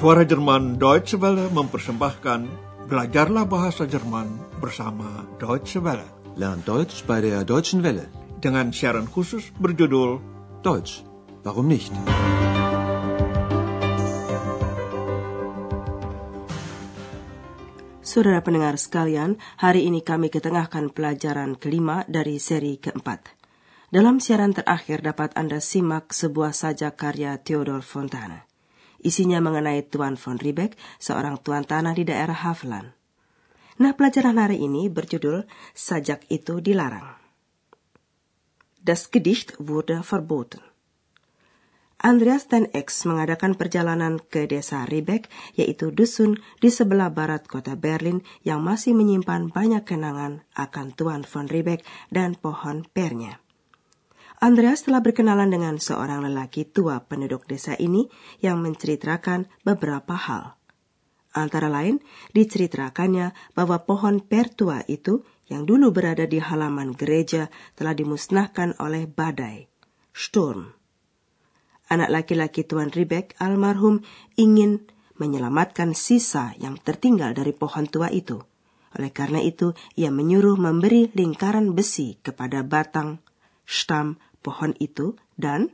Suara Jerman Deutsche Welle mempersembahkan Belajarlah Bahasa Jerman bersama Deutsche Welle. Lernt Deutsch bei der Deutschen Welle. Dengan siaran khusus berjudul Deutsch, warum nicht? Saudara pendengar sekalian, hari ini kami ketengahkan pelajaran kelima dari seri keempat. Dalam siaran terakhir dapat Anda simak sebuah sajak karya Theodor Fontana. Isinya mengenai Tuan von Riebeck, seorang tuan tanah di daerah Haveland. Nah, pelajaran hari ini berjudul Sajak itu dilarang. Das Gedicht wurde verboten. Andreas dan X mengadakan perjalanan ke desa Riebeck, yaitu dusun di sebelah barat kota Berlin yang masih menyimpan banyak kenangan akan Tuan von Riebeck dan pohon pernya. Andreas telah berkenalan dengan seorang lelaki tua penduduk desa ini yang menceritakan beberapa hal. Antara lain, diceritakannya bahwa pohon per tua itu yang dulu berada di halaman gereja telah dimusnahkan oleh badai, Sturm anak laki-laki Tuan Ribek almarhum ingin menyelamatkan sisa yang tertinggal dari pohon tua itu. Oleh karena itu, ia menyuruh memberi lingkaran besi kepada batang, stam pohon itu dan,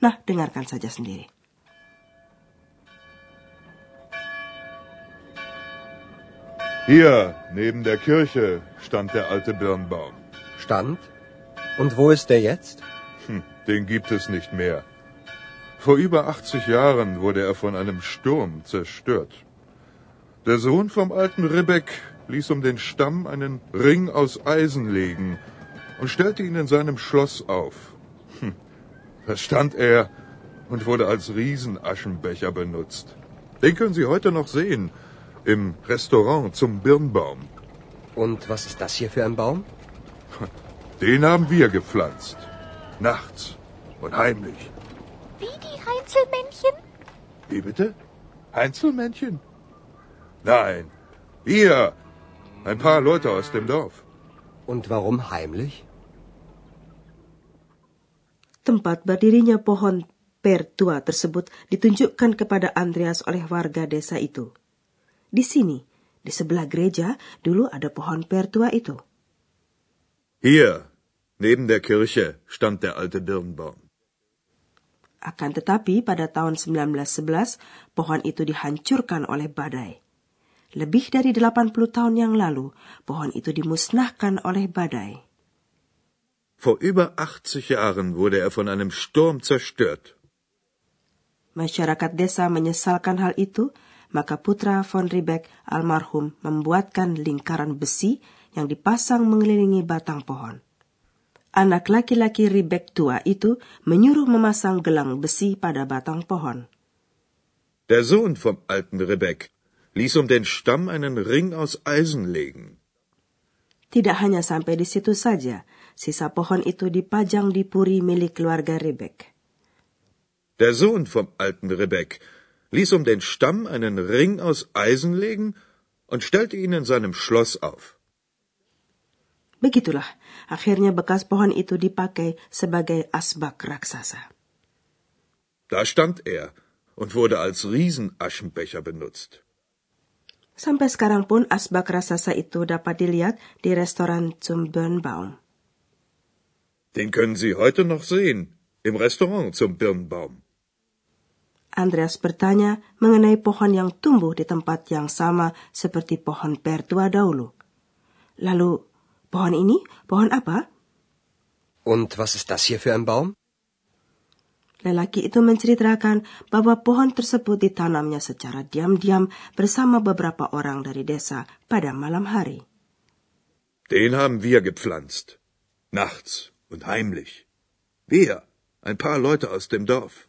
nah dengarkan saja sendiri. Hier, neben der Kirche, stand der alte Birnbaum. Stand? Und wo ist der jetzt? Hm, den gibt es nicht mehr. Vor über 80 Jahren wurde er von einem Sturm zerstört. Der Sohn vom alten Ribbeck ließ um den Stamm einen Ring aus Eisen legen und stellte ihn in seinem Schloss auf. Da stand er und wurde als Riesenaschenbecher benutzt. Den können Sie heute noch sehen im Restaurant zum Birnbaum. Und was ist das hier für ein Baum? Den haben wir gepflanzt. Nachts und heimlich. Heinzelmännchen? Wie bitte? Heinzelmännchen? Nein, wir. Ein paar Leute aus dem Dorf. Und warum heimlich? Tempat berdirinya pohon per tua tersebut ditunjukkan kepada Andreas oleh warga desa itu. Di sini, di sebelah gereja, dulu ada pohon per tua itu. Hier, neben der Kirche, stand der alte Birnbaum. Akan tetapi pada tahun 1911, pohon itu dihancurkan oleh badai. Lebih dari 80 tahun yang lalu, pohon itu dimusnahkan oleh badai. Vor über 80 Jahren wurde er von einem Sturm zerstört. Masyarakat desa menyesalkan hal itu, maka putra von Riebeck almarhum membuatkan lingkaran besi yang dipasang mengelilingi batang pohon anak laki-laki Ribek tua itu menyuruh memasang gelang besi pada batang pohon. Der Sohn vom alten Ribek ließ um den Stamm einen Ring aus Eisen legen. Tidak hanya sampai di situ saja, sisa pohon itu dipajang di puri milik keluarga Ribek. Der Sohn vom alten Ribek ließ um den Stamm einen Ring aus Eisen legen und stellte ihn in seinem Schloss auf. Begitulah, akhirnya bekas pohon itu dipakai sebagai asbak raksasa. Da stand er und wurde als Riesenaschenbecher benutzt. Sampai sekarang pun asbak raksasa itu dapat dilihat di restoran zum Birnbaum. Den können Sie heute noch sehen, im Restaurant zum Birnbaum. Andreas bertanya mengenai pohon yang tumbuh di tempat yang sama seperti pohon pertua dahulu. Lalu Pohon ini pohon apa? Und was ist das hier für ein Baum? Lelaki itu menceritakan bahwa pohon tersebut ditanamnya secara diam-diam bersama beberapa orang dari desa pada malam hari. Den haben wir gepflanzt. Nachts und heimlich. Wir, ein paar Leute aus dem Dorf.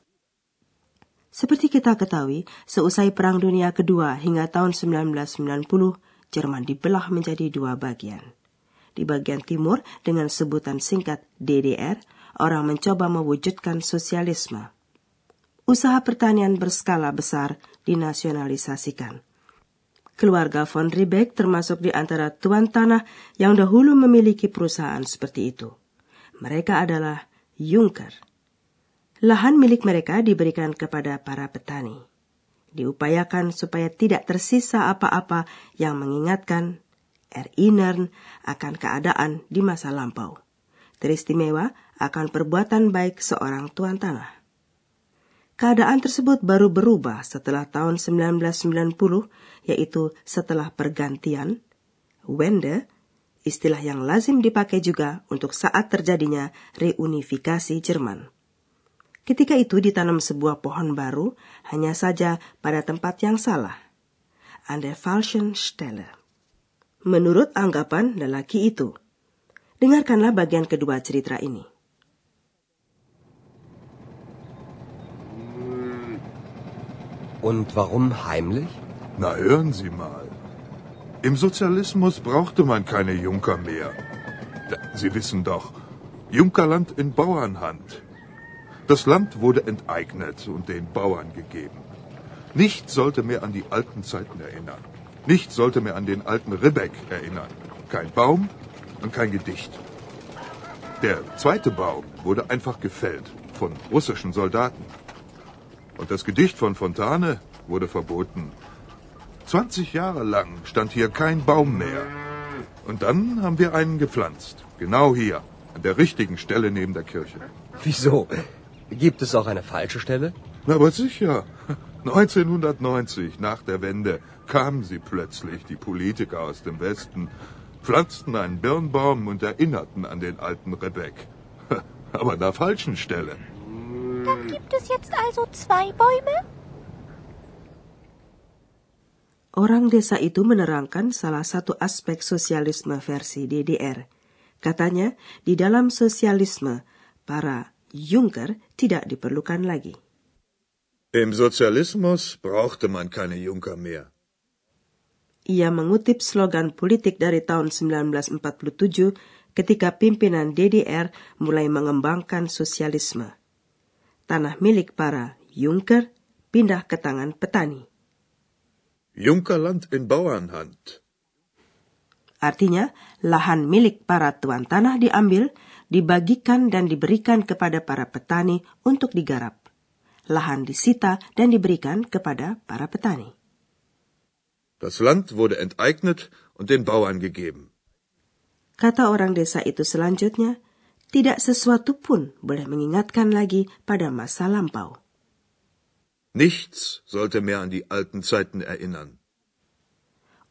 Seperti kita ketahui, seusai Perang Dunia Kedua hingga tahun 1990, Jerman dibelah menjadi dua bagian di bagian timur dengan sebutan singkat DDR, orang mencoba mewujudkan sosialisme. Usaha pertanian berskala besar dinasionalisasikan. Keluarga von Riebeck termasuk di antara tuan tanah yang dahulu memiliki perusahaan seperti itu. Mereka adalah Junker. Lahan milik mereka diberikan kepada para petani. diupayakan supaya tidak tersisa apa-apa yang mengingatkan Erinern akan keadaan di masa lampau. Teristimewa akan perbuatan baik seorang tuan tanah. Keadaan tersebut baru berubah setelah tahun 1990, yaitu setelah pergantian Wende, istilah yang lazim dipakai juga untuk saat terjadinya reunifikasi Jerman. Ketika itu ditanam sebuah pohon baru, hanya saja pada tempat yang salah. An der falschen Stelle. Menurut anggapan lelaki itu. Dengarkanlah bagian kedua cerita ini. Und warum heimlich? Na, hören Sie mal. Im Sozialismus brauchte man keine Junker mehr. Sie wissen doch, Junkerland in Bauernhand. Das Land wurde enteignet und den Bauern gegeben. Nichts sollte mehr an die alten Zeiten erinnern. Nichts sollte mehr an den alten Ribbeck erinnern. Kein Baum und kein Gedicht. Der zweite Baum wurde einfach gefällt von russischen Soldaten. Und das Gedicht von Fontane wurde verboten. 20 Jahre lang stand hier kein Baum mehr. Und dann haben wir einen gepflanzt. Genau hier, an der richtigen Stelle neben der Kirche. Wieso? Gibt es auch eine falsche Stelle? Na, aber sicher. 1990, nach der Wende, kamen sie plötzlich, die Politiker aus dem Westen, pflanzten einen Birnbaum und erinnerten an den alten Rebek. Aber an der falschen Stelle. Dann gibt es jetzt also zwei Bäume? Orang desa itu menerangkan salah satu aspek sosialisme versi DDR. Katanya, di dalam sosialisme, para Junker tidak diperlukan lagi. Im Sozialismus brauchte man keine Junker mehr. Ia mengutip slogan politik dari tahun 1947 ketika pimpinan DDR mulai mengembangkan sosialisme. Tanah milik para Junker pindah ke tangan petani. Junkerland in Bauernhand. Artinya, lahan milik para tuan tanah diambil dibagikan dan diberikan kepada para petani untuk digarap. Lahan disita dan diberikan kepada para petani. Das Land wurde enteignet und den Bauern gegeben. Kata orang desa itu selanjutnya, tidak sesuatu pun boleh mengingatkan lagi pada masa lampau. Nichts sollte mehr an die alten Zeiten erinnern.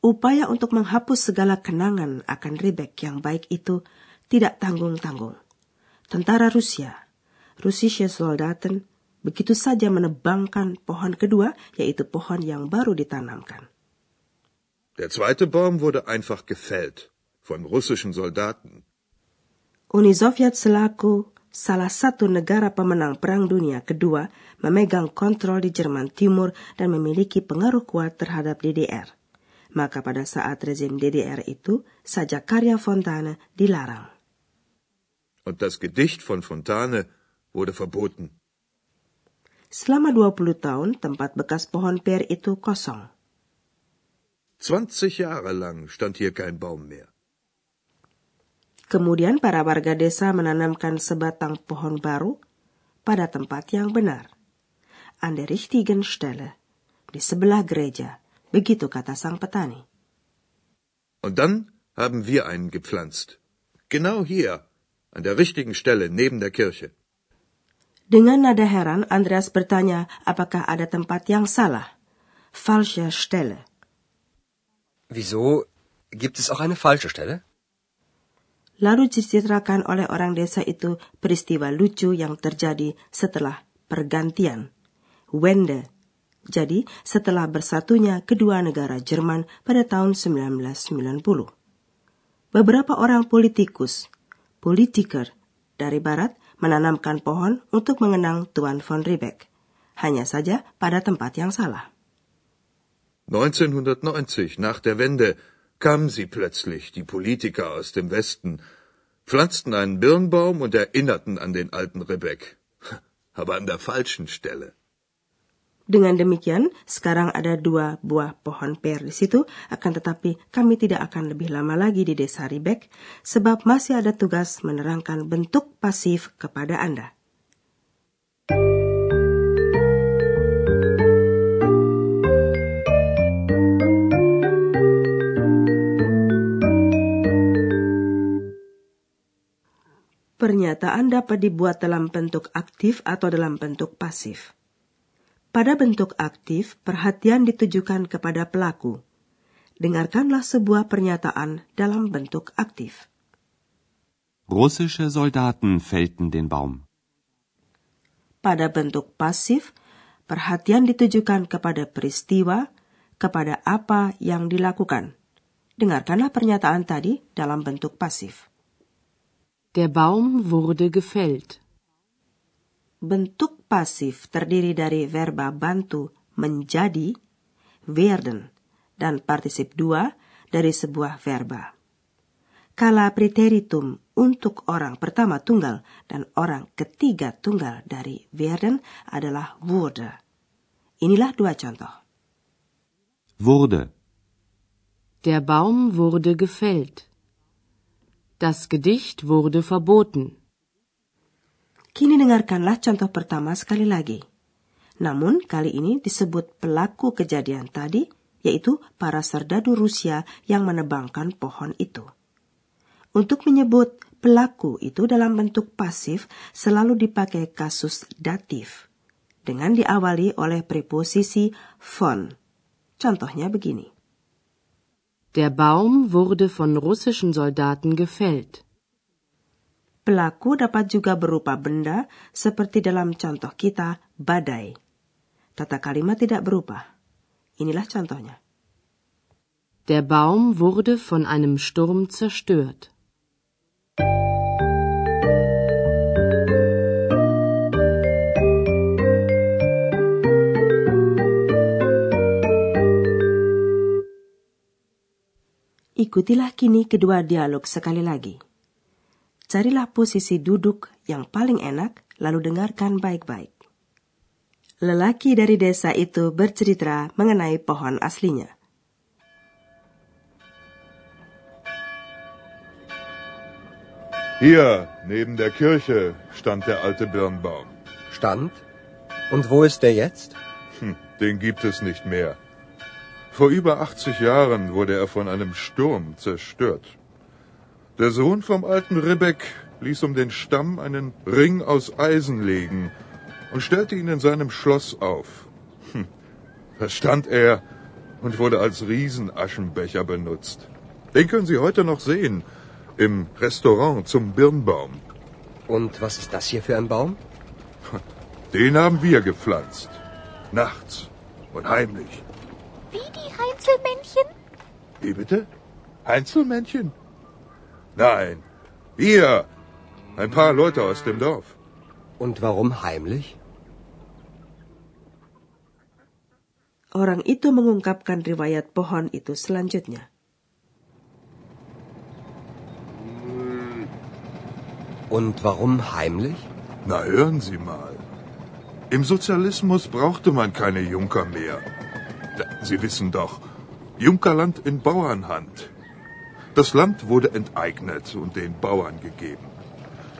Upaya untuk menghapus segala kenangan akan Rebek yang baik itu tidak tanggung-tanggung. Tentara Rusia, Russische Soldaten, begitu saja menebangkan pohon kedua, yaitu pohon yang baru ditanamkan. Der zweite Baum wurde einfach gefällt von russischen Soldaten. Uni Soviet selaku salah satu negara pemenang Perang Dunia Kedua memegang kontrol di Jerman Timur dan memiliki pengaruh kuat terhadap DDR. Maka pada saat rezim DDR itu, saja karya Fontane dilarang und das Gedicht von Fontane wurde verboten. Selama 20 tahun, tempat bekas pohon per itu kosong. 20 Jahre lang stand hier kein Baum mehr. Kemudian para warga desa menanamkan sebatang pohon baru pada tempat yang benar. An der richtigen Stelle, di sebelah gereja, begitu kata sang petani. Und dann haben wir einen gepflanzt. Genau hier, an der richtigen Stelle neben der Kirche. Dengan nada heran, Andreas bertanya apakah ada tempat yang salah. Falsche Stelle. Wieso? Gibt es auch eine falsche Stelle? Lalu diceritakan oleh orang desa itu peristiwa lucu yang terjadi setelah pergantian. Wende. Jadi, setelah bersatunya kedua negara Jerman pada tahun 1990. Beberapa orang politikus Politiker dari barat menanamkan pohon untuk mengenang Tuan von Riebeck. Hanya saja pada tempat yang salah. 1990, nach der Wende, kamen sie plötzlich, die Politiker aus dem Westen, pflanzten einen Birnbaum und erinnerten an den alten Ribbeck. Aber an der falschen Stelle. Dengan demikian, sekarang ada dua buah pohon per di situ, akan tetapi kami tidak akan lebih lama lagi di desa Ribek, sebab masih ada tugas menerangkan bentuk pasif kepada Anda. Pernyataan dapat dibuat dalam bentuk aktif atau dalam bentuk pasif. Pada bentuk aktif, perhatian ditujukan kepada pelaku. Dengarkanlah sebuah pernyataan dalam bentuk aktif. Russische Soldaten fällten den Baum. Pada bentuk pasif, perhatian ditujukan kepada peristiwa, kepada apa yang dilakukan. Dengarkanlah pernyataan tadi dalam bentuk pasif. Der Baum wurde gefällt. Bentuk pasif terdiri dari verba bantu menjadi, werden, dan partisip dua dari sebuah verba. Kala preteritum untuk orang pertama tunggal dan orang ketiga tunggal dari werden adalah wurde. Inilah dua contoh. Wurde. Der Baum wurde gefällt. Das Gedicht wurde verboten. Kini dengarkanlah contoh pertama sekali lagi. Namun kali ini disebut pelaku kejadian tadi, yaitu para serdadu Rusia yang menebangkan pohon itu. Untuk menyebut pelaku itu dalam bentuk pasif selalu dipakai kasus datif dengan diawali oleh preposisi von. Contohnya begini. Der Baum wurde von russischen Soldaten gefällt. Pelaku dapat juga berupa benda seperti dalam contoh kita badai. Tata kalimat tidak berubah. Inilah contohnya. Der Baum wurde von einem Sturm zerstört. Ikutilah kini kedua dialog sekali lagi. Carilah posisi duduk yang paling enak, lalu dengarkan baik-baik. Lelaki dari desa itu bercerita mengenai pohon aslinya. Hier, neben der Kirche, stand der alte Birnbaum. Stand? Und wo ist der jetzt? Hm, den gibt es nicht mehr. Vor über 80 Jahren wurde er von einem Sturm zerstört. Der Sohn vom alten Ribbeck ließ um den Stamm einen Ring aus Eisen legen und stellte ihn in seinem Schloss auf. Hm. Da stand er und wurde als Riesenaschenbecher benutzt. Den können Sie heute noch sehen im Restaurant zum Birnbaum. Und was ist das hier für ein Baum? Den haben wir gepflanzt. Nachts und heimlich. Heinzelmännchen? Wie bitte? Einzelmännchen? Nein, wir. Ein paar Leute aus dem Dorf. Und warum heimlich? Orang itu mengungkapkan riwayat pohon itu selanjutnya. Und warum heimlich? Na, hören Sie mal. Im Sozialismus brauchte man keine Junker mehr. Sie wissen doch, Junkerland in Bauernhand. Das Land wurde enteignet und den Bauern gegeben.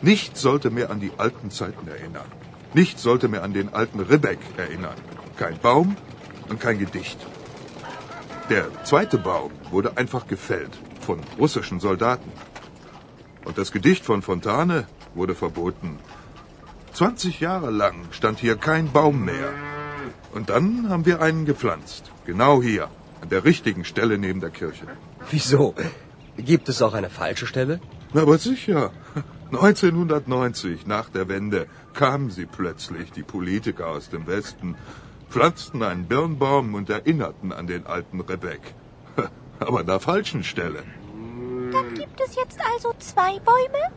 Nichts sollte mehr an die alten Zeiten erinnern. Nichts sollte mehr an den alten Ribbeck erinnern. Kein Baum und kein Gedicht. Der zweite Baum wurde einfach gefällt von russischen Soldaten. Und das Gedicht von Fontane wurde verboten. 20 Jahre lang stand hier kein Baum mehr. Und dann haben wir einen gepflanzt. Genau hier, an der richtigen Stelle neben der Kirche. Wieso? Gibt es auch eine falsche Stelle? Na, aber sicher. 1990, nach der Wende, kamen sie plötzlich, die Politiker aus dem Westen, pflanzten einen Birnbaum und erinnerten an den alten Rebek. Aber an der falschen Stelle. Dann gibt es jetzt also zwei Bäume?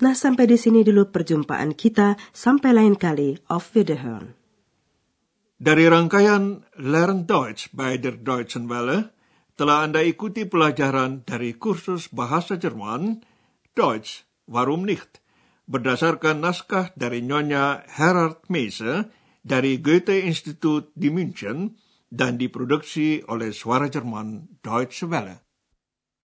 Nah, sampai di sini dulu perjumpaan kita. Sampai lain kali. Auf Wiederhören. Dari rangkaian Learn Deutsch bei der Deutschen Welle, telah Anda ikuti pelajaran dari kursus bahasa Jerman, Deutsch, warum nicht, berdasarkan naskah dari Nyonya Herard Meise dari Goethe Institut di München dan diproduksi oleh Suara Jerman Deutsche Welle.